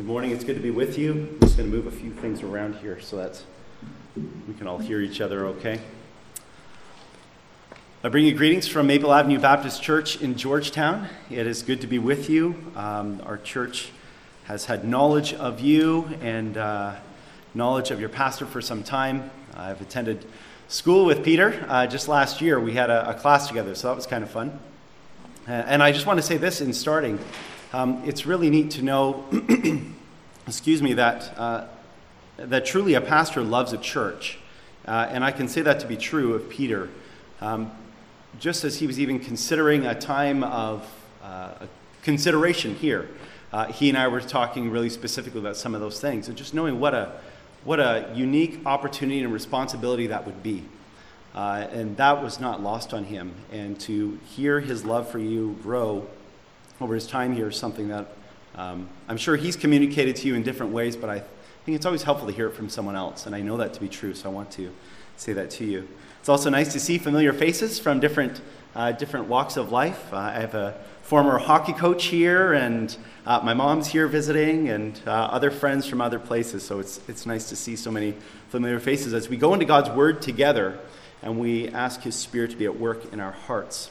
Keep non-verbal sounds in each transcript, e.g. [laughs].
Good morning. It's good to be with you. I'm just going to move a few things around here so that we can all hear each other okay. I bring you greetings from Maple Avenue Baptist Church in Georgetown. It is good to be with you. Um, our church has had knowledge of you and uh, knowledge of your pastor for some time. I've attended school with Peter uh, just last year. We had a, a, class together, so that was kind of fun. Uh, and I just want to say this in starting. Um, it's really neat to know, [clears throat] excuse me, that, uh, that truly a pastor loves a church. Uh, and I can say that to be true of Peter. Um, just as he was even considering a time of uh, consideration here, uh, he and I were talking really specifically about some of those things, and just knowing what a what a unique opportunity and responsibility that would be. Uh, and that was not lost on him. And to hear his love for you grow over his time here is something that um, I'm sure he's communicated to you in different ways, but I think it's always helpful to hear it from someone else. And I know that to be true, so I want to say that to you. It's also nice to see familiar faces from different, uh, different walks of life. Uh, I have a former hockey coach here, and uh, my mom's here visiting, and uh, other friends from other places. So it's, it's nice to see so many familiar faces as we go into God's Word together and we ask His Spirit to be at work in our hearts.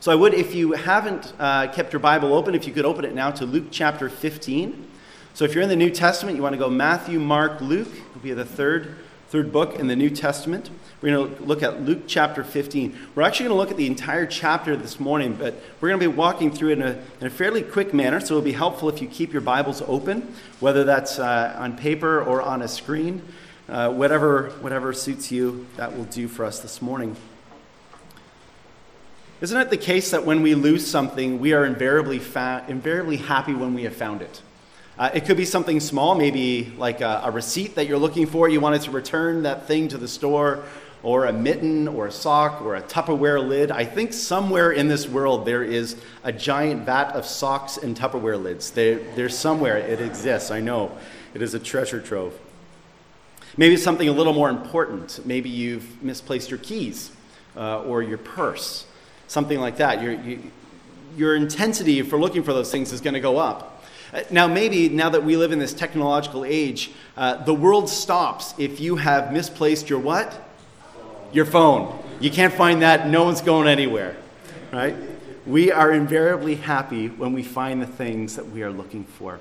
So I would, if you haven't uh, kept your Bible open, if you could open it now to Luke chapter 15. So if you're in the New Testament, you want to go Matthew, Mark, Luke. It'll be the third, third book in the New Testament. We're going to look at Luke chapter 15. We're actually going to look at the entire chapter this morning, but we're going to be walking through it in a, in a fairly quick manner, so it'll be helpful if you keep your Bibles open, whether that's uh, on paper or on a screen. Uh, whatever, whatever suits you, that will do for us this morning. Isn't it the case that when we lose something, we are invariably, fa- invariably happy when we have found it? Uh, it could be something small, maybe like a, a, receipt that you're looking for. You wanted to return that thing to the store, or a mitten, or a sock, or a Tupperware lid. I think somewhere in this world there is a giant vat of socks and Tupperware lids. There, there's somewhere it exists. I know. It is a treasure trove. Maybe something a little more important. Maybe you've misplaced your keys uh, or your purse, something like that. Your, you, your intensity for looking for those things is going to go up. Uh, now, maybe now that we live in this technological age, uh, the world stops if you have misplaced your what? Your phone. You can't find that, no one's going anywhere, right? We are invariably happy when we find the things that we are looking for.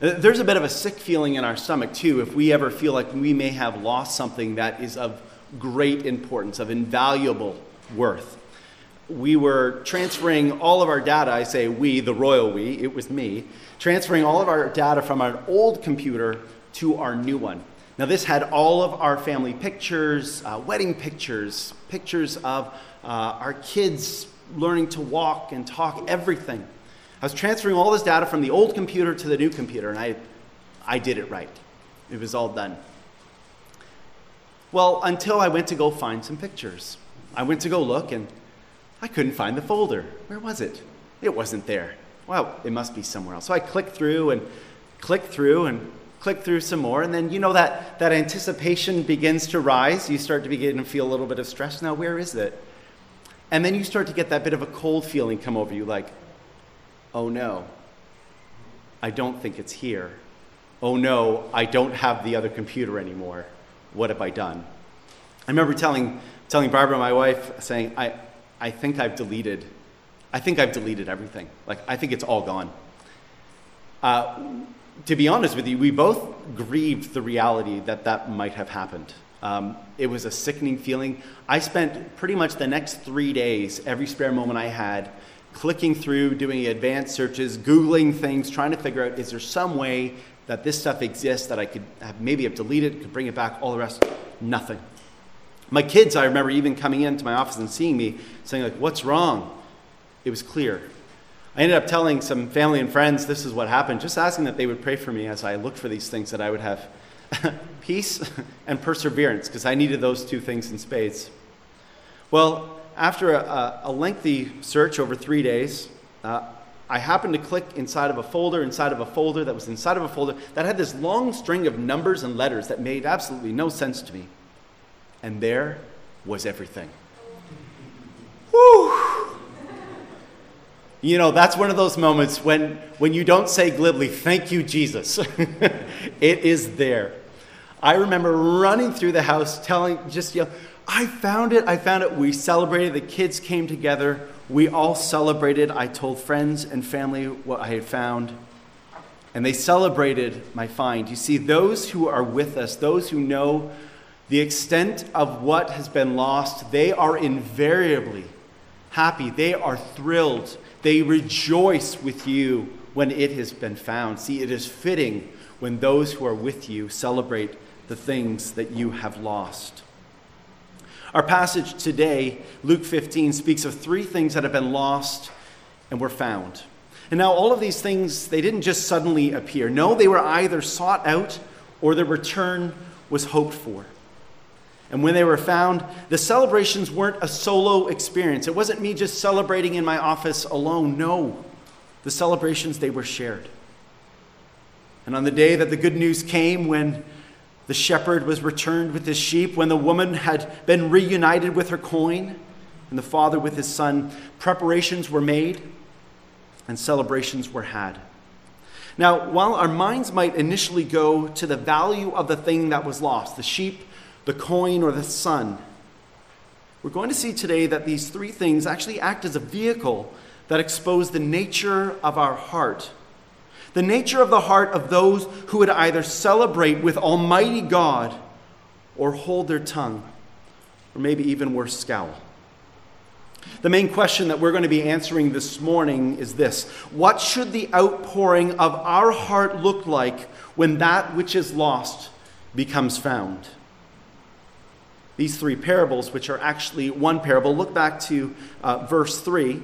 Uh, there's a bit of a sick feeling in our stomach, too, if we ever feel like we may have lost something that is of great importance, of invaluable worth. We were transferring all of our data, I say we, the royal we, it was me, transferring all of our data from our old computer to our new one. Now, this had all of our family pictures, uh, wedding pictures, pictures of uh, our kids learning to walk and talk, everything. I was transferring all this data from the old computer to the new computer, and I, I did it right. It was all done. Well, until I went to go find some pictures. I went to go look, and I couldn't find the folder. Where was it? It wasn't there. Well, it must be somewhere else. So I clicked through and clicked through and clicked through some more, and then you know that, that anticipation begins to rise. You start to begin to feel a little bit of stress. Now, where is it? And then you start to get that bit of a cold feeling come over you, like, Oh no, I don't think it's here. Oh no, I don't have the other computer anymore. What have I done? I remember telling, telling Barbara, my wife, saying, I, I think I've deleted, I think I've deleted everything. Like, I think it's all gone. Uh, to be honest with you, we both grieved the reality that that might have happened. Um, it was a sickening feeling. I spent pretty much the next three days, every spare moment I had, clicking through, doing advanced searches, Googling things, trying to figure out is there some way that this stuff exists that I could have, maybe have deleted, could bring it back, all the rest, nothing. My kids, I remember even coming into my office and seeing me saying, like, what's wrong? It was clear. I ended up telling some family and friends this is what happened, just asking that they would pray for me as I looked for these things, that I would have [laughs] peace [laughs] and perseverance, because I needed those two things in spades. Well, after a, a, lengthy search over three days, uh, I happened to click inside of a folder, inside of a folder that was inside of a folder that had this long string of numbers and letters that made absolutely no sense to me. And there was everything. Whew! You know, that's one of those moments when, when you don't say glibly, thank you, Jesus. [laughs] it is there. I remember running through the house telling, just, you I found it, I found it. We celebrated, the kids came together. We all celebrated. I told friends and family what I had found, and they celebrated my find. You see, those who are with us, those who know the extent of what has been lost, they are invariably happy. They are thrilled. They rejoice with you when it has been found. See, it is fitting when those who are with you celebrate the things that you have lost. Our passage today, Luke 15, speaks of three things that have been lost and were found. And now, all of these things, they didn't just suddenly appear. No, they were either sought out or their return was hoped for. And when they were found, the celebrations weren't a solo experience. It wasn't me just celebrating in my office alone. No, the celebrations, they were shared. And on the day that the good news came, when the shepherd was returned with his sheep, when the woman had been reunited with her coin, and the father with his son, preparations were made and celebrations were had. Now, while our minds might initially go to the value of the thing that was lost, the sheep, the coin, or the son. we're going to see today that these three things actually act as a vehicle that expose the nature of our heart the nature of the heart of those who would either celebrate with Almighty God or hold their tongue, or maybe even worse, scowl. The main question that we're going to be answering this morning is this What should the outpouring of our heart look like when that which is lost becomes found? These three parables, which are actually one parable, look back to uh, verse 3.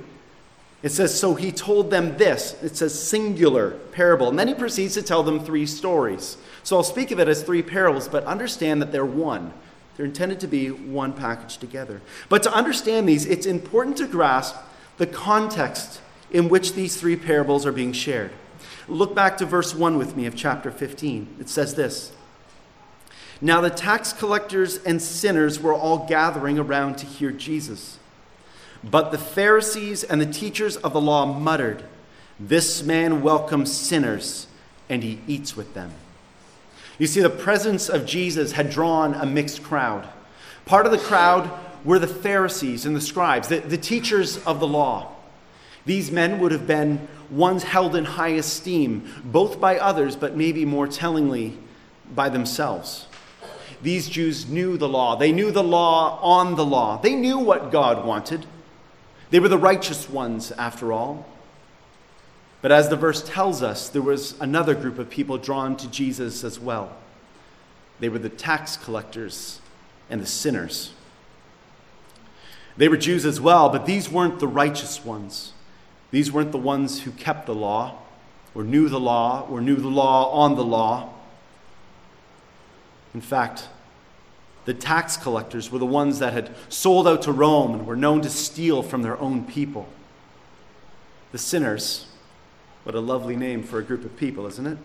It says, So he told them this. It says singular parable. And then he proceeds to tell them three stories. So I'll speak of it as three parables, but understand that they're one. They're intended to be one package together. But to understand these, it's important to grasp the context in which these three parables are being shared. Look back to verse 1 with me of chapter 15. It says this Now the tax collectors and sinners were all gathering around to hear Jesus. But the Pharisees and the teachers of the law muttered, This man welcomes sinners, and he eats with them. You see, the presence of Jesus had drawn a mixed crowd. Part of the crowd were the Pharisees and the scribes, the, the teachers of the law. These men would have been ones held in high esteem, both by others, but maybe more tellingly by themselves. These Jews knew the law. They knew the law on the law. They knew what God wanted. They were the righteous ones, after all. But as the verse tells us, there was another group of people drawn to Jesus as well. They were the tax collectors and the sinners. They were Jews as well, but these weren't the righteous ones. These weren't the ones who kept the law, or knew the law, or knew the law on the law. In fact, the tax collectors were the ones that had sold out to Rome and were known to steal from their own people. The sinners, what a lovely name for a group of people, isn't it?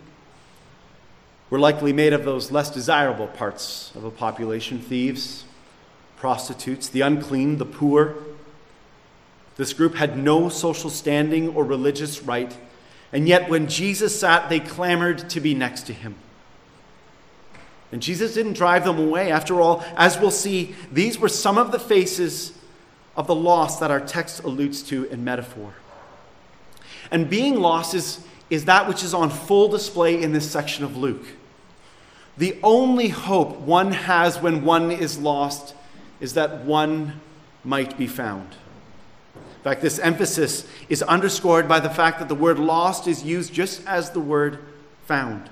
Were likely made of those less desirable parts of a population thieves, prostitutes, the unclean, the poor. This group had no social standing or religious right, and yet when Jesus sat, they clamored to be next to him. And Jesus didn't drive them away. After all, as we'll see, these were some of the faces of the loss that our text alludes to in metaphor. And being lost is, is that which is on full display in this section of Luke. The only hope one has when one is lost is that one might be found. In fact, this emphasis is underscored by the fact that the word lost is used just as the word found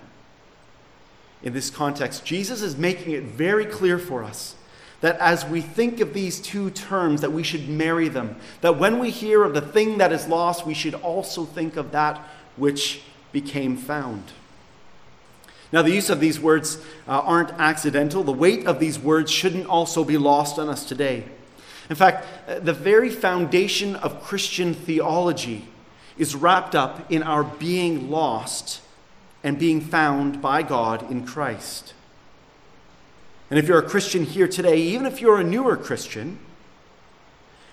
in this context, Jesus is making it very clear for us that as we think of these two terms that we should marry them. That when we hear of the thing that is lost we should also think of that which became found. Now the use of these words uh, aren't accidental. The weight of these words shouldn't also be lost on us today. In fact uh, the very foundation of christian theology is wrapped up in our being lost and being found by God in Christ. And if you're a Christian here today, even if you're a newer Christian,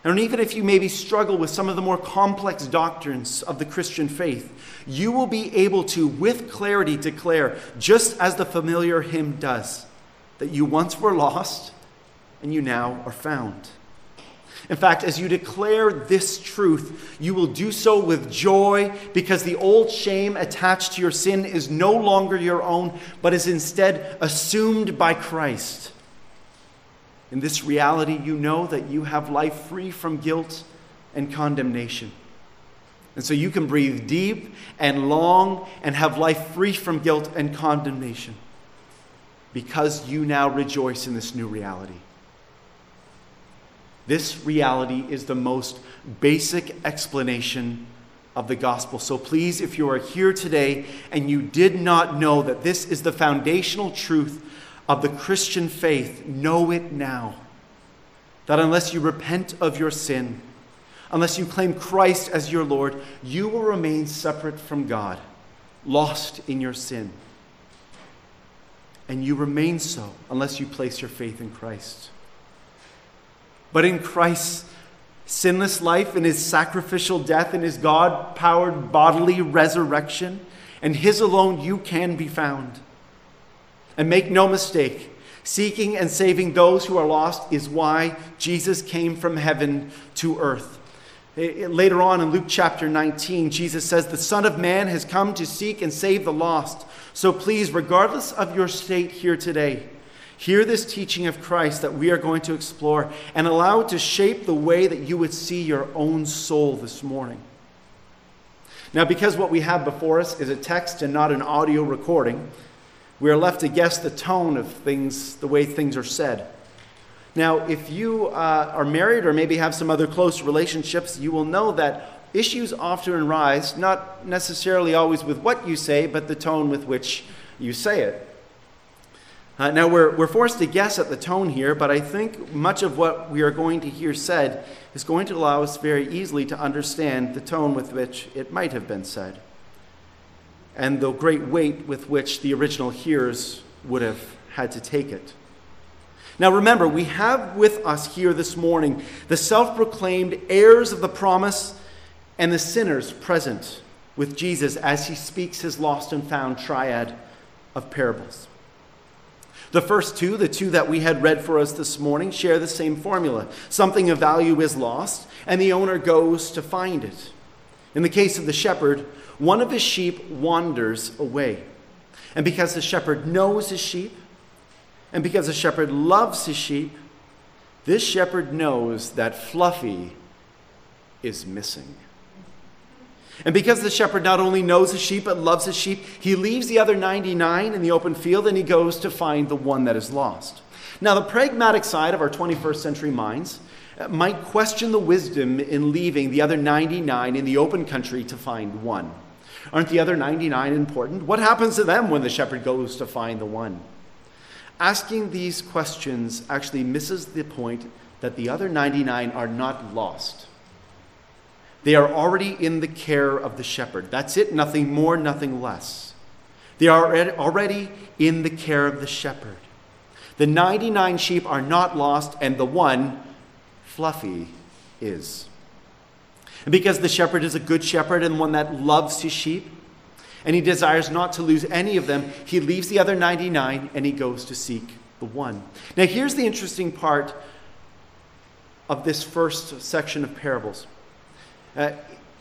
And even if you maybe struggle with some of the more complex doctrines of the Christian faith, you will be able to, with clarity, declare, just as the familiar hymn does, that you once were lost and you now are found. In fact, as you declare this truth, you will do so with joy because the old shame attached to your sin is no longer your own, but is instead assumed by Christ. In this reality, you know that you have life free from guilt and condemnation. And so you can breathe deep and long and have life free from guilt and condemnation because you now rejoice in this new reality. This reality is the most basic explanation of the gospel. So please, if you are here today and you did not know that this is the foundational truth of the Christian faith, know it now. That unless you repent of your sin, unless you claim Christ as your Lord, you will remain separate from God, lost in your sin. And you remain so unless you place your faith in Christ. But in Christ's sinless life, in his sacrificial death, in his God powered bodily resurrection, and his alone you can be found. And make no mistake, seeking and saving those who are lost is why Jesus came from heaven to earth. Eh, eh, later on in Luke chapter 19, Jesus says, The Son of Man has come to seek and save the lost. So please, regardless of your state here today, Hear this teaching of Christ that we are going to explore and allow it to shape the way that you would see your own soul this morning. Now, because what we have before us is a text and not an audio recording, we are left to guess the tone of things, the way things are said. Now, if you uh, are married or maybe have some other close relationships, you will know that issues often arise, not necessarily always with what you say, but the tone with which you say it. Uh, now, we're, we're forced to guess at the tone here, but I think much of what we are going to hear said is going to allow us very easily to understand the tone with which it might have been said, and the great weight with which the original hearers would have had to take it. Now, remember, we have with us here this morning the self proclaimed heirs of the promise and the sinners present with Jesus as he speaks his lost and found triad of parables. The first two, the two that we had read for us this morning, share the same formula. Something of value is lost, and the owner goes to find it. In the case of the shepherd, one of his sheep wanders away. And because the shepherd knows his sheep, and because the shepherd loves his sheep, this shepherd knows that Fluffy is missing. And because the shepherd not only knows his sheep but loves his sheep, he leaves the other 99 in the open field and he goes to find the one that is lost. Now, the pragmatic side of our 21st century minds uh, might question the wisdom in leaving the other 99 in the open country to find one. Aren't the other 99 important? What happens to them when the shepherd goes to find the one? Asking these questions actually misses the point that the other 99 are not lost. They are already in the care of the shepherd. That's it, nothing more, nothing less. They are already in the care of the shepherd. The 99 sheep are not lost, and the one, Fluffy, is. And because the shepherd is a good shepherd and one that loves his sheep, and he desires not to lose any of them, he leaves the other 99 and he goes to seek the one. Now, here's the interesting part of this first section of parables. Uh,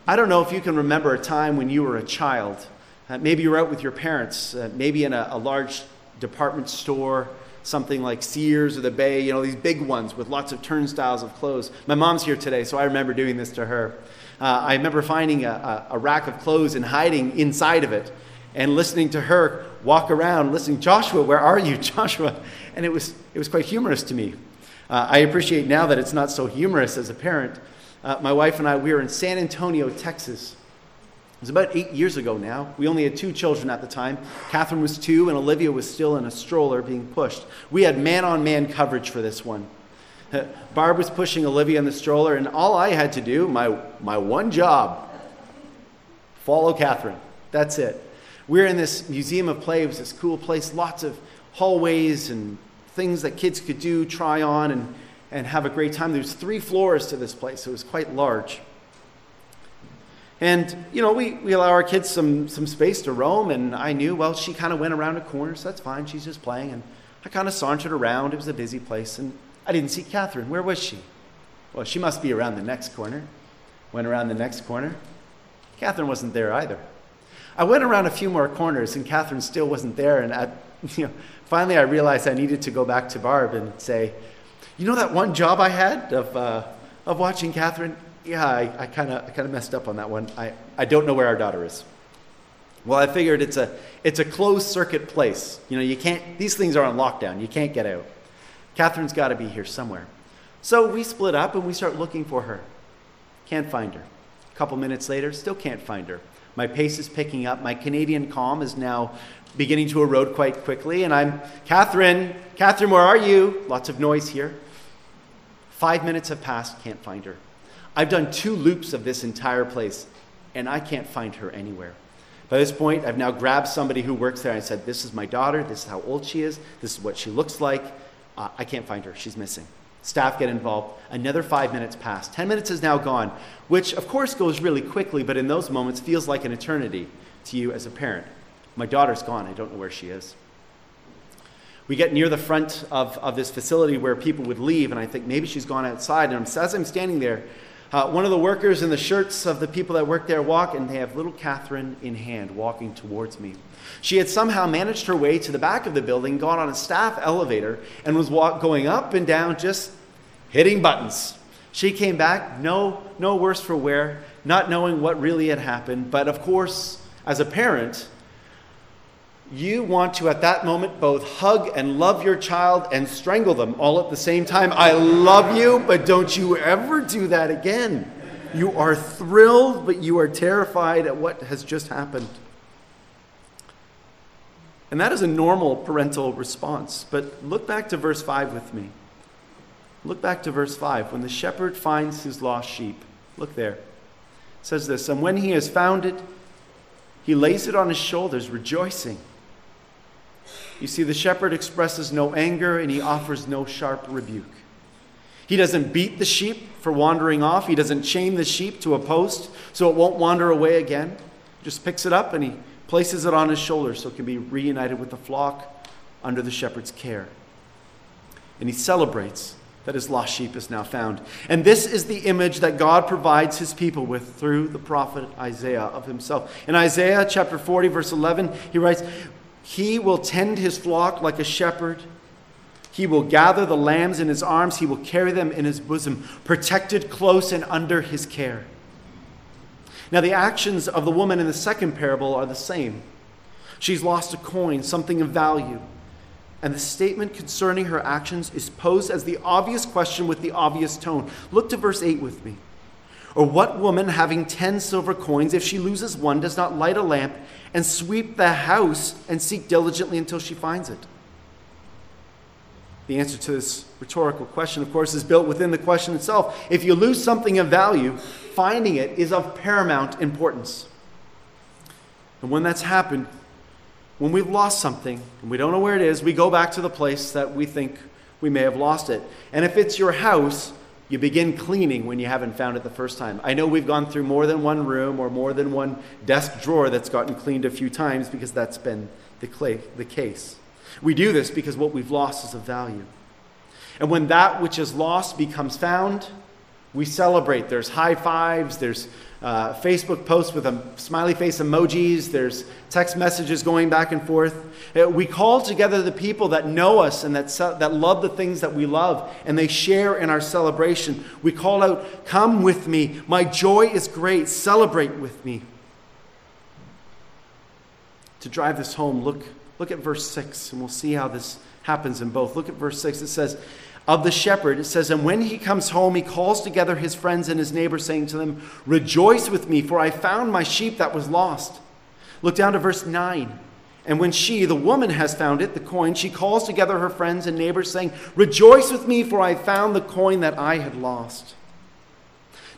I don't know if you can remember a time when you were a child. Uh, maybe you were out with your parents, uh, maybe in a, a, large department store, something like Sears or the Bay, you know, these big ones with lots of turnstiles of clothes. My mom's here today, so I remember doing this to her. Uh, I remember finding a, a, a rack of clothes and hiding inside of it and listening to her walk around, listening, Joshua, where are you, [laughs] Joshua? And it was, it was quite humorous to me. Uh, I appreciate now that it's not so humorous as a parent uh, my wife and I, we were in San Antonio, Texas. It was about eight years ago now. We only had two children at the time. Catherine was two, and Olivia was still in a stroller being pushed. We had man on man coverage for this one. Uh, Barb was pushing Olivia in the stroller, and all I had to do, my, my one job, follow Catherine. That's it. We we're in this museum of play. It was this cool place, lots of hallways and things that kids could do, try on. And and have a great time. There's three floors to this place, so it was quite large. And, you know, we, we allow our kids some, some space to roam, and I knew, well, she kind of went around a corner, so that's fine. She's just playing. And I kind of sauntered around. It was a busy place, and I didn't see Catherine. Where was she? Well, she must be around the next corner. Went around the next corner. Catherine wasn't there either. I went around a few more corners, and Catherine still wasn't there. And at, [laughs] you know, finally, I realized I needed to go back to Barb and say, you know that one job I had of, uh, of watching Catherine? yeah, I kind of I kind of messed up on that one. I, I don't know where our daughter is. Well, I figured it's a it's a closed circuit place. You know, you can't these things are on lockdown. You can't get out. Catherine's got to be here somewhere. So we split up and we start looking for her. Can't find her. A couple minutes later, still can't find her. My pace is picking up. My Canadian calm is now beginning to erode quite quickly, and I'm Catherine. Catherine, where are you? Lots of noise here. Five minutes have passed. Can't find her. I've done two loops of this entire place, and I can't find her anywhere. By this point, I've now grabbed somebody who works there and said, This is my daughter. This is how old she is. This is what she looks like. Uh, I can't find her. She's missing. Staff get involved. Another five minutes pass. Ten minutes is now gone, which of course goes really quickly, but in those moments feels like an eternity to you as a parent. My daughter's gone. I don't know where she is. We get near the front of, of this facility where people would leave, and I think maybe she's gone outside. And as I'm standing there, uh, one of the workers in the shirts of the people that work there walk, and they have little Catherine in hand walking towards me. She had somehow managed her way to the back of the building, gone on a staff elevator, and was walk- going up and down just hitting buttons. She came back, no, no worse for wear, not knowing what really had happened. But of course, as a parent, you want to, at that moment, both hug and love your child and strangle them all at the same time. I love you, but don't you ever do that again. You are thrilled, but you are terrified at what has just happened. And that is a normal parental response. But look back to verse 5 with me. Look back to verse 5. When the shepherd finds his lost sheep, look there. It says this And when he has found it, he lays it on his shoulders, rejoicing. You see, the shepherd expresses no anger and he offers no sharp rebuke. He doesn't beat the sheep for wandering off, he doesn't chain the sheep to a post so it won't wander away again. Just picks it up and he places it on his shoulder so it can be reunited with the flock under the shepherd's care. And he celebrates that his lost sheep is now found. And this is the image that God provides his people with through the prophet Isaiah of himself. In Isaiah chapter 40, verse 11, he writes, he will tend his flock like a shepherd. He will gather the lambs in his arms. He will carry them in his bosom, protected close and under his care. Now, the actions of the woman in the second parable are the same. She's lost a coin, something of value. And the statement concerning her actions is posed as the obvious question with the obvious tone. Look to verse 8 with me. Or what woman having ten silver coins, if she loses one, does not light a lamp and sweep the house and seek diligently until she finds it? The answer to this rhetorical question, of course, is built within the question itself. If you lose something of value, finding it is of paramount importance. And when that's happened, when we've lost something and we don't know where it is, we go back to the place that we think we may have lost it. And if it's your house, you begin cleaning when you haven't found it the first time. I know we've gone through more than one room or more than one desk drawer that's gotten cleaned a few times because that's been the, clay, the case. We do this because what we've lost is of value. And when that which is lost becomes found, we celebrate. There's high fives, there's uh, Facebook posts with a smiley face emojis, there's text messages going back and forth. Uh, we call together the people that know us and that, that love the things that we love, and they share in our celebration. We call out, Come with me. My joy is great. Celebrate with me. To drive this home, look, look at verse 6, and we'll see how this happens in both. Look at verse 6. It says, of the shepherd, it says, And when he comes home, he calls together his friends and his neighbors, saying to them, Rejoice with me, for I found my sheep that was lost. Look down to verse 9. And when she, the woman, has found it, the coin, she calls together her friends and neighbors, saying, Rejoice with me, for I found the coin that I had lost.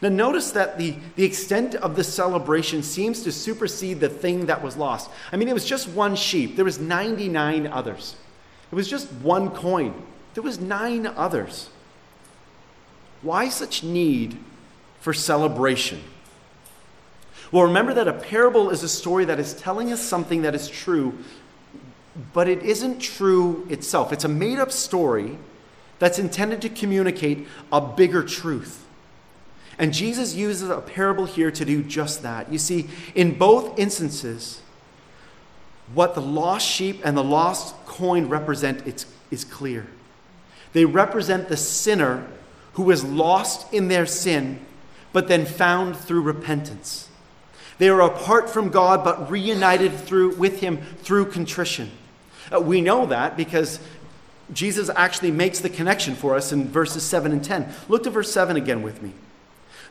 Now, notice that the, the extent of the celebration seems to supersede the thing that was lost. I mean, it was just one sheep, there was 99 others. It was just one coin. There was nine others. why such need for celebration? Well, remember that a parable is a story that is telling us something that is true, but it isn't true itself. It's a made up story that's intended to communicate a bigger truth. And Jesus uses a parable here to do just that. You see, in both instances, what the lost sheep and the lost coin represent is clear. They represent the sinner who was lost in their sin, but then found through repentance. They are apart from God, but reunited through, with Him through contrition. Uh, we know that because Jesus actually makes the connection for us in verses 7 and 10. Look to verse 7 again with me.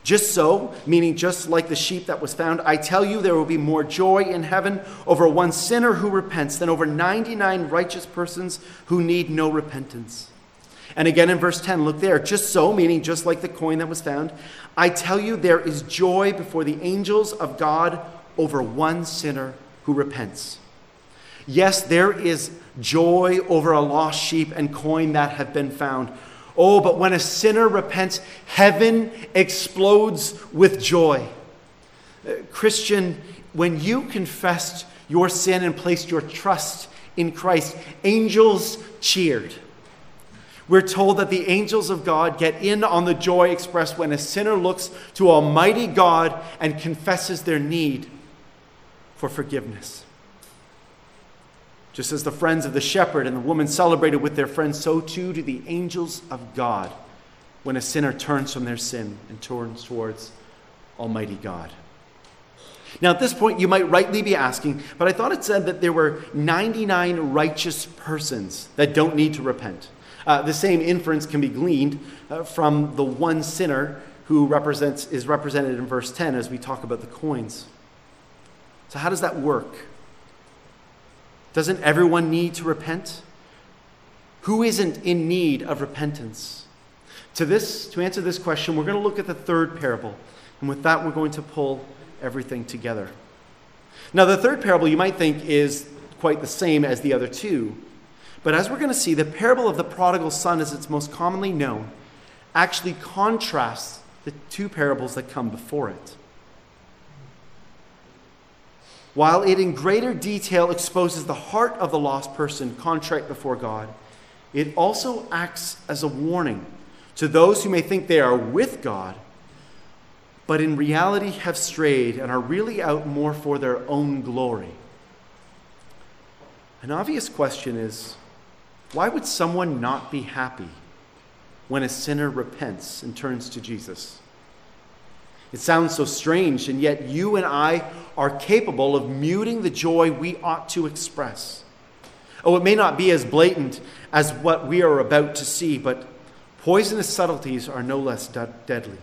Just so, meaning just like the sheep that was found, I tell you there will be more joy in heaven over one sinner who repents than over 99 righteous persons who need no repentance. And again in verse 10, look there. Just so, meaning just like the coin that was found, I tell you there is joy before the angels of God over one sinner who repents. Yes, there is joy over a lost sheep and coin that have been found. Oh, but when a sinner repents, heaven explodes with joy. Uh, Christian, when you confessed your sin and placed your trust in Christ, angels cheered. We're told that the angels of God get in on the joy expressed when a sinner looks to Almighty God and confesses their need for forgiveness. Just as the friends of the shepherd and the woman celebrated with their friends, so too do the angels of God when a sinner turns from their sin and turns towards Almighty God. Now, at this point, you might rightly be asking, but I thought it said that there were 99 righteous persons that don't need to repent. Uh, the same inference can be gleaned uh, from the one sinner who represents, is represented in verse 10 as we talk about the coins. So, how does that work? Doesn't everyone need to repent? Who isn't in need of repentance? To this, to answer this question, we're going to look at the third parable. And with that, we're going to pull everything together. Now, the third parable you might think is quite the same as the other two. But as we're going to see, the parable of the prodigal son, as it's most commonly known, actually contrasts the two parables that come before it. While it in greater detail exposes the heart of the lost person contrite before God, it also acts as a warning to those who may think they are with God, but in reality have strayed and are really out more for their own glory. An obvious question is why would someone not be happy when a sinner repents and turns to Jesus? It sounds so strange, and yet you and I are capable of muting the joy we ought to express. Oh, it may not be as blatant as what we are about to see, but poisonous subtleties are no less de- deadly.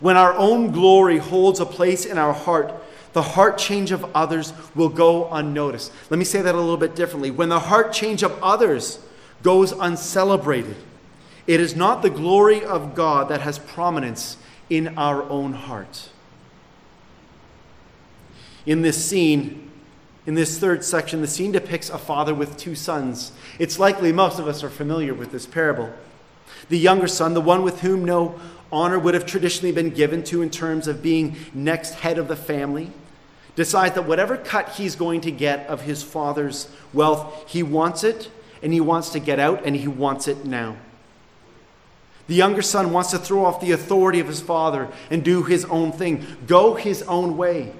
When our own glory holds a place in our heart, the heart change of others will go unnoticed. Let me say that a little bit differently. When the heart change of others goes uncelebrated, it is not the glory of God that has prominence in our own heart. In this scene, in this third section, the scene depicts a father with two sons. It's likely most of us are familiar with this parable. The younger son, the one with whom no honor would have traditionally been given to in terms of being next head of the family, decides that whatever cut he's going to get of his father's wealth, he wants it, and he wants to get out, and he wants it now. The younger son wants to throw off the authority of his father and do his own thing, go his own way.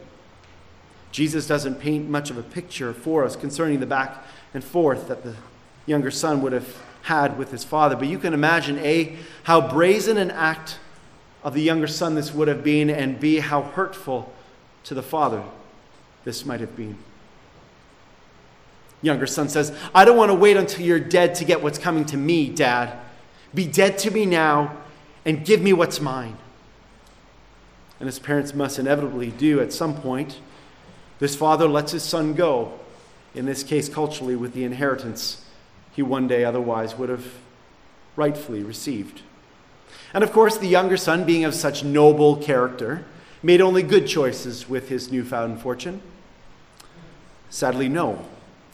Jesus doesn't paint much of a picture for us concerning the back and forth that the younger son would have had with his father. But you can imagine, A, how brazen an act of the younger son this would have been, and B, how hurtful to the father this might have been. Younger son says, I don't want to wait until you're dead to get what's coming to me, Dad. Be dead to me now and give me what's mine. And as parents must inevitably do at some point, this father lets his son go, in this case, culturally, with the inheritance he one day otherwise would have rightfully received. And of course, the younger son, being of such noble character, made only good choices with his newfound fortune. Sadly, no.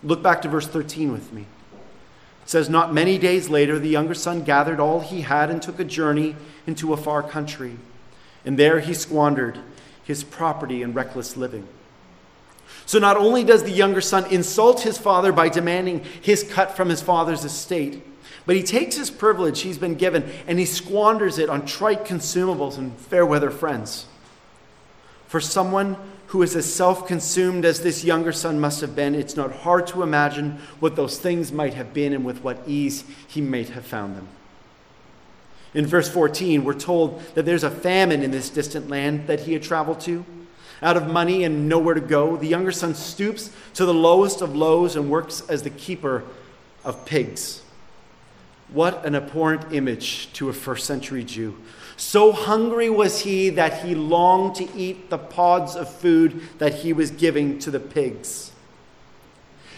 Look back to verse 13 with me It says, Not many days later, the younger son gathered all he had and took a journey into a far country. And there he squandered his property in reckless living. So not only does the younger son insult his father by demanding his cut from his father's estate, but he takes his privilege he's been given and he squanders it on trite consumables and fair weather friends. For someone who is as self consumed as this younger son must have been, it's not hard to imagine what those things might have been and with what ease he might have found them. In verse 14, we're told that there's a famine in this distant land that he had traveled to. Out of money and nowhere to go, the younger son stoops to the lowest of lows and works as the keeper of pigs. What an abhorrent image to a first century Jew. So hungry was he that he longed to eat the pods of food that he was giving to the pigs.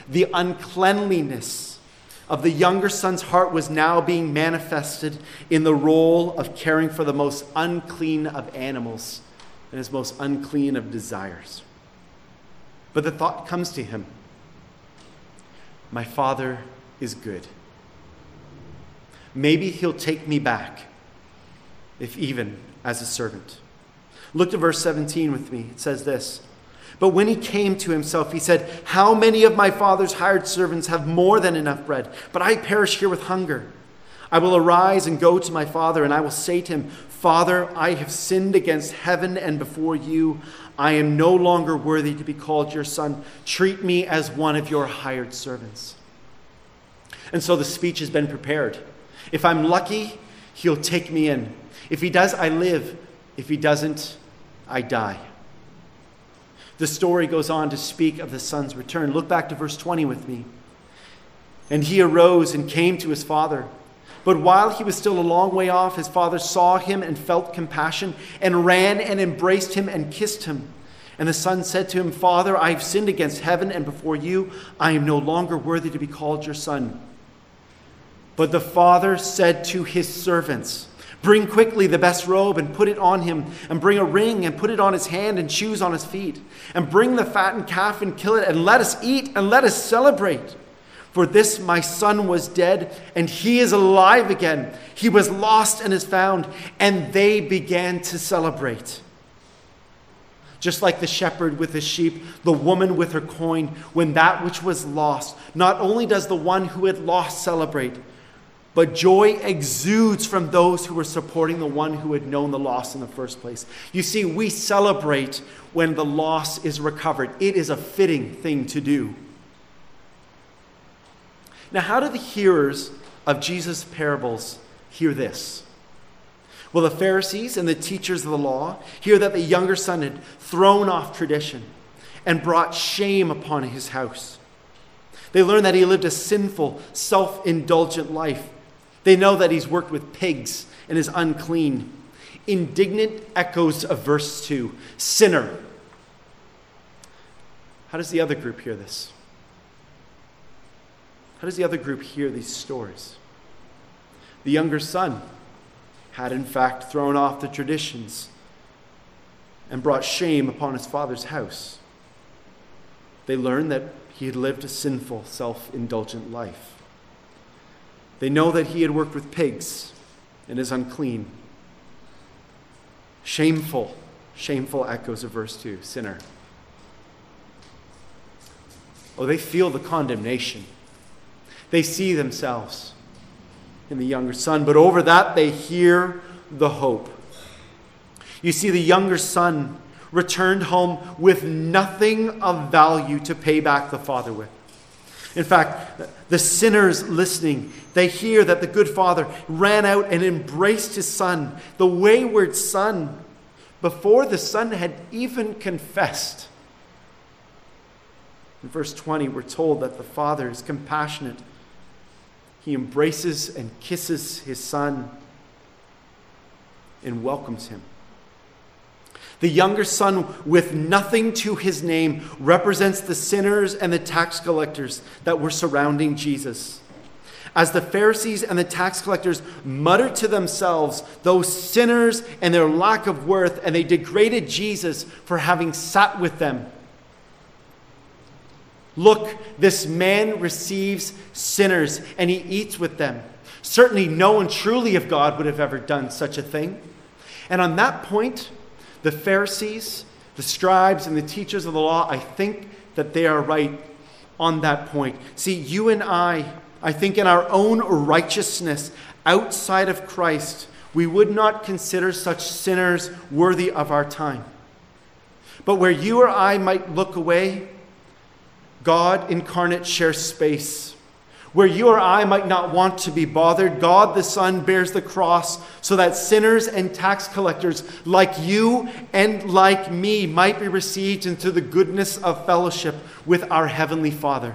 The uncleanliness of the younger son's heart was now being manifested in the role of caring for the most unclean of animals and his most unclean of desires. But the thought comes to him My father is good. Maybe he'll take me back, if even as a servant. Look to verse 17 with me. It says this But when he came to himself, he said, How many of my father's hired servants have more than enough bread? But I perish here with hunger. I will arise and go to my father, and I will say to him, Father, I have sinned against heaven and before you. I am no longer worthy to be called your son. Treat me as one of your hired servants. And so the speech has been prepared. If I'm lucky, he'll take me in. If he does, I live. If he doesn't, I die. The story goes on to speak of the son's return. Look back to verse 20 with me. And he arose and came to his father. But while he was still a long way off, his father saw him and felt compassion and ran and embraced him and kissed him. And the son said to him, Father, I have sinned against heaven and before you. I am no longer worthy to be called your son. But the father said to his servants, Bring quickly the best robe and put it on him, and bring a ring and put it on his hand and shoes on his feet. And bring the fattened calf and kill it, and let us eat and let us celebrate. For this my son was dead, and he is alive again. He was lost and is found. And they began to celebrate. Just like the shepherd with his sheep, the woman with her coin, when that which was lost, not only does the one who had lost celebrate, but joy exudes from those who were supporting the one who had known the loss in the first place. You see, we celebrate when the loss is recovered. It is a fitting thing to do. Now, how do the hearers of Jesus' parables hear this? Well, the Pharisees and the teachers of the law hear that the younger son had thrown off tradition and brought shame upon his house. They learn that he lived a sinful, self indulgent life they know that he's worked with pigs and is unclean. Indignant echoes of verse 2 sinner. How does the other group hear this? How does the other group hear these stories? The younger son had, in fact, thrown off the traditions and brought shame upon his father's house. They learned that he had lived a sinful, self indulgent life. They know that he had worked with pigs and is unclean. Shameful, shameful echoes of verse 2 sinner. Oh, they feel the condemnation. They see themselves in the younger son, but over that they hear the hope. You see, the younger son returned home with nothing of value to pay back the father with. In fact, the sinners listening, they hear that the good father ran out and embraced his son, the wayward son, before the son had even confessed. In verse 20, we're told that the father is compassionate. He embraces and kisses his son and welcomes him. The younger son, with nothing to his name, represents the sinners and the tax collectors that were surrounding Jesus. As the Pharisees and the tax collectors muttered to themselves, those sinners and their lack of worth, and they degraded Jesus for having sat with them. Look, this man receives sinners and he eats with them. Certainly, no one truly of God would have ever done such a thing. And on that point, the Pharisees, the scribes, and the teachers of the law, I think that they are right on that point. See, you and I, I think in our own righteousness outside of Christ, we would not consider such sinners worthy of our time. But where you or I might look away, God incarnate shares space. Where you or I might not want to be bothered, God the Son bears the cross so that sinners and tax collectors like you and like me might be received into the goodness of fellowship with our Heavenly Father.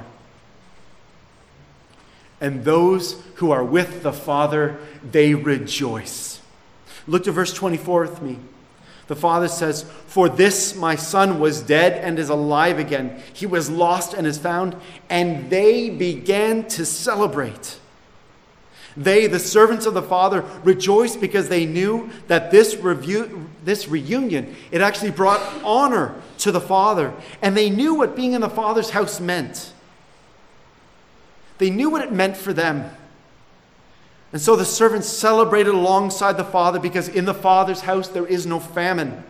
And those who are with the Father, they rejoice. Look to verse 24 with me. The father says, For this my son was dead and is alive again. He was lost and is found. And they began to celebrate. They, the servants of the father, rejoiced because they knew that this, review, this reunion, it actually brought honor to the father. And they knew what being in the father's house meant. They knew what it meant for them. And so the servants celebrated alongside the father because in the father's house there is no famine.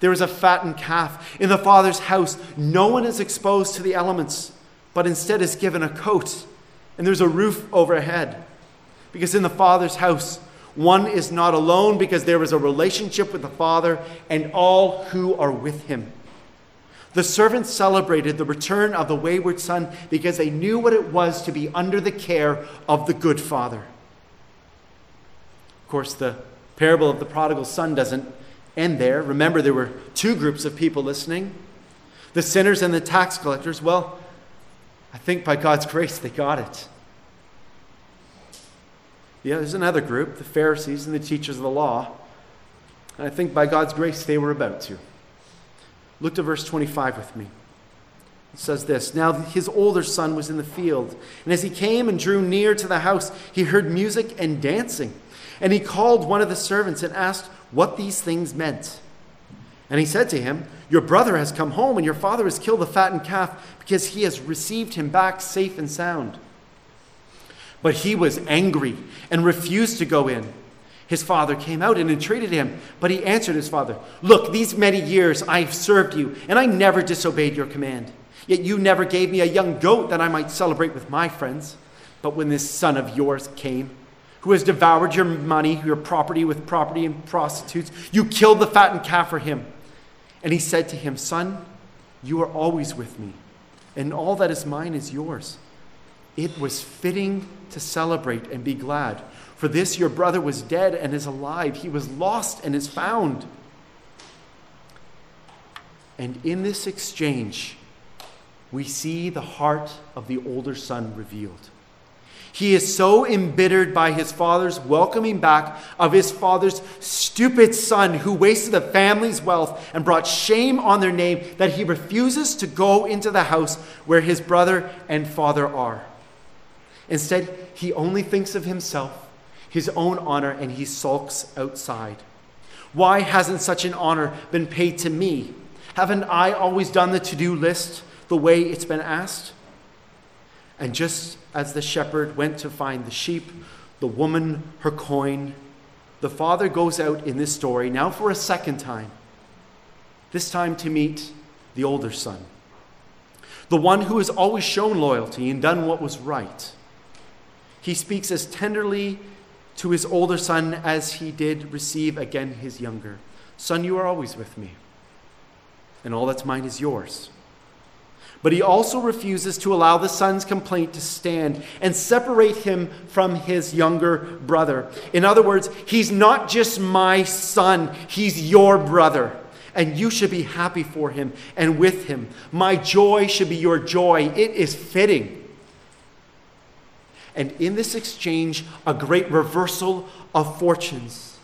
There is a fattened calf. In the father's house, no one is exposed to the elements, but instead is given a coat, and there's a roof overhead. Because in the father's house, one is not alone because there is a relationship with the father and all who are with him. The servants celebrated the return of the wayward son because they knew what it was to be under the care of the good father. Of course, the parable of the prodigal son doesn't end there. Remember, there were two groups of people listening the sinners and the tax collectors. Well, I think by God's grace they got it. Yeah, there's another group, the Pharisees and the teachers of the law. And I think by God's grace they were about to. Look to verse 25 with me. It says this Now his older son was in the field, and as he came and drew near to the house, he heard music and dancing. And he called one of the servants and asked what these things meant. And he said to him, Your brother has come home, and your father has killed the fattened calf because he has received him back safe and sound. But he was angry and refused to go in. His father came out and entreated him, but he answered his father, Look, these many years I have served you, and I never disobeyed your command. Yet you never gave me a young goat that I might celebrate with my friends. But when this son of yours came, who has devoured your money, your property with property and prostitutes. You killed the fattened calf for him. And he said to him, Son, you are always with me, and all that is mine is yours. It was fitting to celebrate and be glad. For this your brother was dead and is alive. He was lost and is found. And in this exchange, we see the heart of the older son revealed. He is so embittered by his father's welcoming back of his father's stupid son who wasted the family's wealth and brought shame on their name that he refuses to go into the house where his brother and father are. Instead, he only thinks of himself, his own honor, and he sulks outside. Why hasn't such an honor been paid to me? Haven't I always done the to do list the way it's been asked? And just as the shepherd went to find the sheep, the woman her coin, the father goes out in this story now for a second time, this time to meet the older son, the one who has always shown loyalty and done what was right. He speaks as tenderly to his older son as he did receive again his younger. Son, you are always with me, and all that's mine is yours. But he also refuses to allow the son's complaint to stand and separate him from his younger brother. In other words, he's not just my son, he's your brother. And you should be happy for him and with him. My joy should be your joy. It is fitting. And in this exchange, a great reversal of fortunes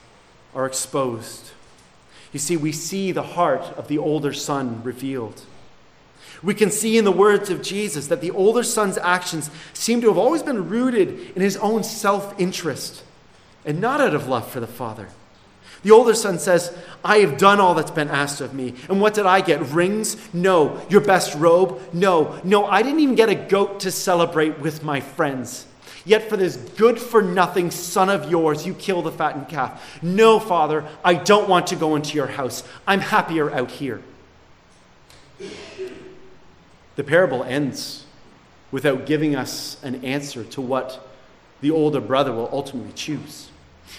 are exposed. You see, we see the heart of the older son revealed. We can see in the words of Jesus that the older son's actions seem to have always been rooted in his own self interest and not out of love for the father. The older son says, I have done all that's been asked of me. And what did I get? Rings? No. Your best robe? No. No, I didn't even get a goat to celebrate with my friends. Yet for this good for nothing son of yours, you kill the fattened calf. No, father, I don't want to go into your house. I'm happier out here. The parable ends without giving us an answer to what the older brother will ultimately choose.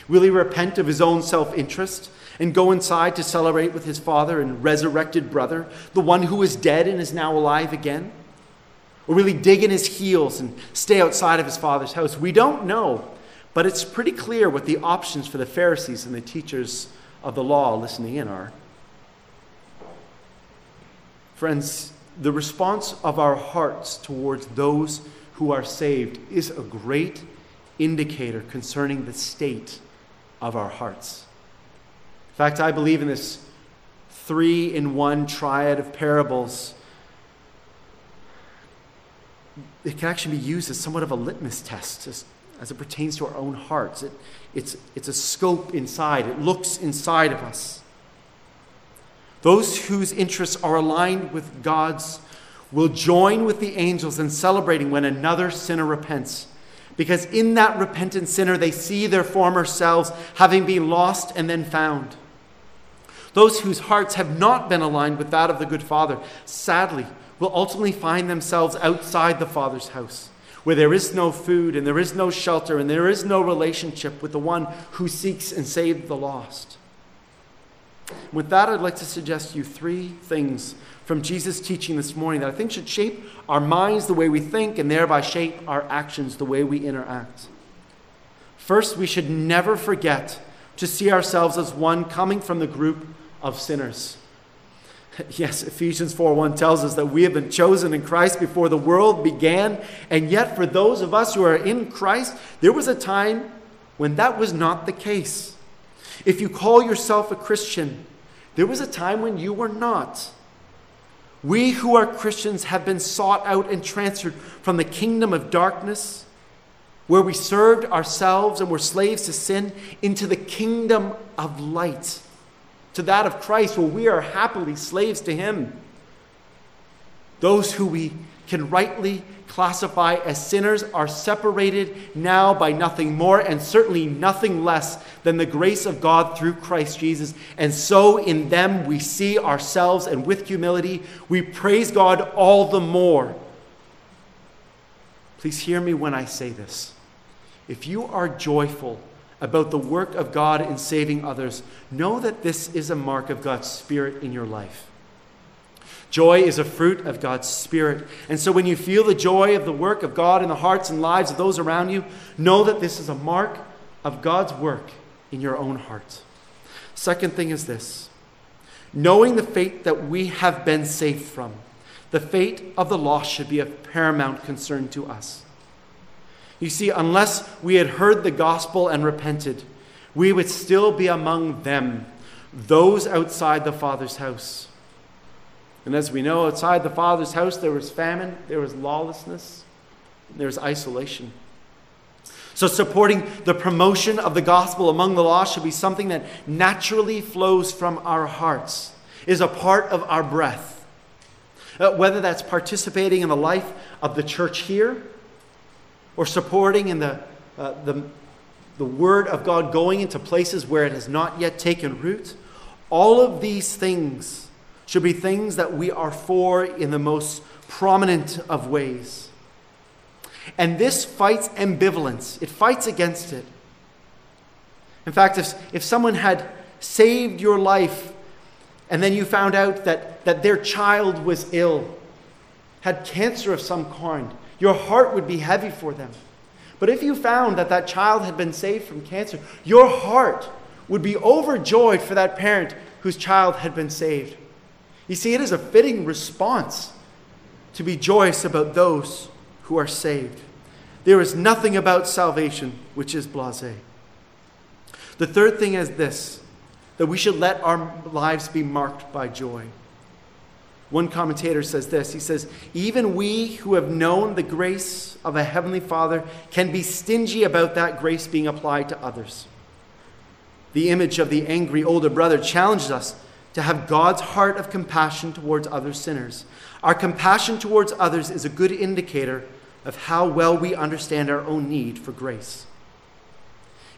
Will he repent of his own self interest and go inside to celebrate with his father and resurrected brother, the one who was dead and is now alive again? Or will he dig in his heels and stay outside of his father's house? We don't know, but it's pretty clear what the options for the Pharisees and the teachers of the law listening in are. Friends, the response of our hearts towards those who are saved is a great indicator concerning the state of our hearts. In fact, I believe in this three in one triad of parables. It can actually be used as somewhat of a litmus test as, as it pertains to our own hearts. It, it's, it's a scope inside, it looks inside of us. Those whose interests are aligned with God's will join with the angels in celebrating when another sinner repents because in that repentant sinner, they see their former selves having been lost and then found. Those whose hearts have not been aligned with that of the good Father, sadly, will ultimately find themselves outside the Father's house, where there is no food and there is no shelter and there is no relationship with the one who seeks and saves the lost. With that, I'd like to suggest you three things from Jesus' teaching this morning that I think should shape our minds the way we think and thereby shape our actions the way we interact. First, we should never forget to see ourselves as one coming from the group of sinners. [laughs] Yes, Ephesians 4:1 tells us that we have been chosen in Christ before the world began, and yet for those of us who are in Christ, there was a time when that was not the case. If you call yourself a Christian, there was a time when you were not. We who are Christians have been sought out and transferred from the kingdom of darkness, where we served ourselves and were slaves to sin, into the kingdom of light, to that of Christ, where we are happily slaves to Him. Those who we can rightly classify as sinners are separated now by nothing more and certainly nothing less than the grace of God through Christ Jesus. And so in them we see ourselves, and with humility we praise God all the more. Please hear me when I say this. If you are joyful about the work of God in saving others, know that this is a mark of God's Spirit in your life. Joy is a fruit of God's Spirit. And so when you feel the joy of the work of God in the hearts and lives of those around you, know that this is a mark of God's work in your own heart. Second thing is this knowing the fate that we have been saved from, the fate of the lost should be of paramount concern to us. You see, unless we had heard the gospel and repented, we would still be among them, those outside the Father's house. And as we know, outside the Father's house, there was famine, there was lawlessness, there was isolation. So, supporting the promotion of the gospel among the lost should be something that naturally flows from our hearts, is a part of our breath. Uh, whether that's participating in the life of the church here, or supporting in the, uh, the, the Word of God going into places where it has not yet taken root, all of these things should be things that we are for in the most prominent of ways. And this fights ambivalence, it fights against it. In fact, if, if someone had saved your life and then you found out that, that their child was ill, had cancer of some kind, your heart would be heavy for them. But if you found that that child had been saved from cancer, your heart would be overjoyed for that parent whose child had been saved. You see, it is a fitting response to be joyous about those who are saved. There is nothing about salvation which is blase. The third thing is this that we should let our lives be marked by joy. One commentator says this He says, Even we who have known the grace of a Heavenly Father can be stingy about that grace being applied to others. the image of the angry older brother, challenges us to have God's heart of compassion towards other sinners. Our compassion towards others is a good indicator of how well we understand our own need for grace.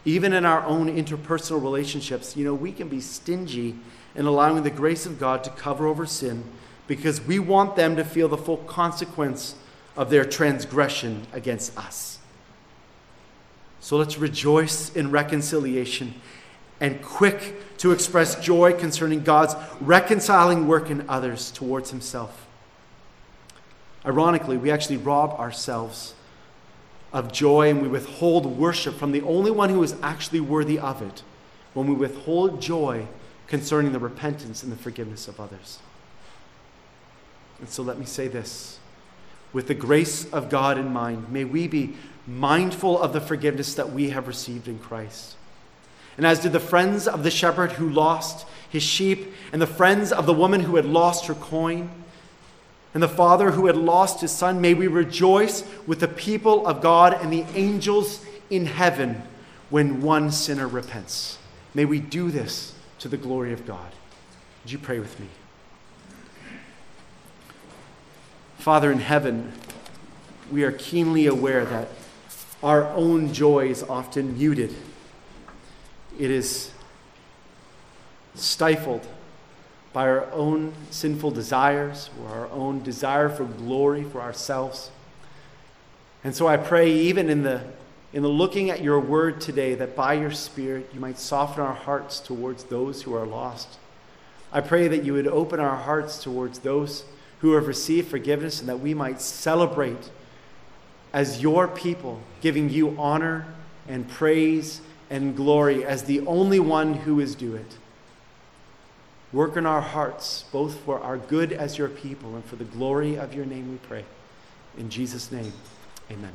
Even in our own interpersonal relationships, you know, we can be stingy in allowing the grace of God to cover over sin because we want them to feel the full consequence of their transgression against us. So let's rejoice in reconciliation and quick to express joy concerning God's reconciling work in others towards Himself. Ironically, we actually rob ourselves of joy and we withhold worship from the only one who is actually worthy of it when we withhold joy concerning the repentance and the forgiveness of others. And so let me say this with the grace of God in mind, may we be mindful of the forgiveness that we have received in Christ. And as did the friends of the shepherd who lost his sheep, and the friends of the woman who had lost her coin, and the father who had lost his son, may we rejoice with the people of God and the angels in heaven when one sinner repents. May we do this to the glory of God. Would you pray with me? Father in heaven, we are keenly aware that our own joy is often muted. It is stifled by our own sinful desires or our own desire for glory for ourselves. And so I pray, even in the, in the looking at your word today, that by your Spirit you might soften our hearts towards those who are lost. I pray that you would open our hearts towards those who have received forgiveness and that we might celebrate as your people, giving you honor and praise and glory as the only one who is due it. Work in our hearts, both for our good as your people and for the glory of your name, we pray. In Jesus' name, amen.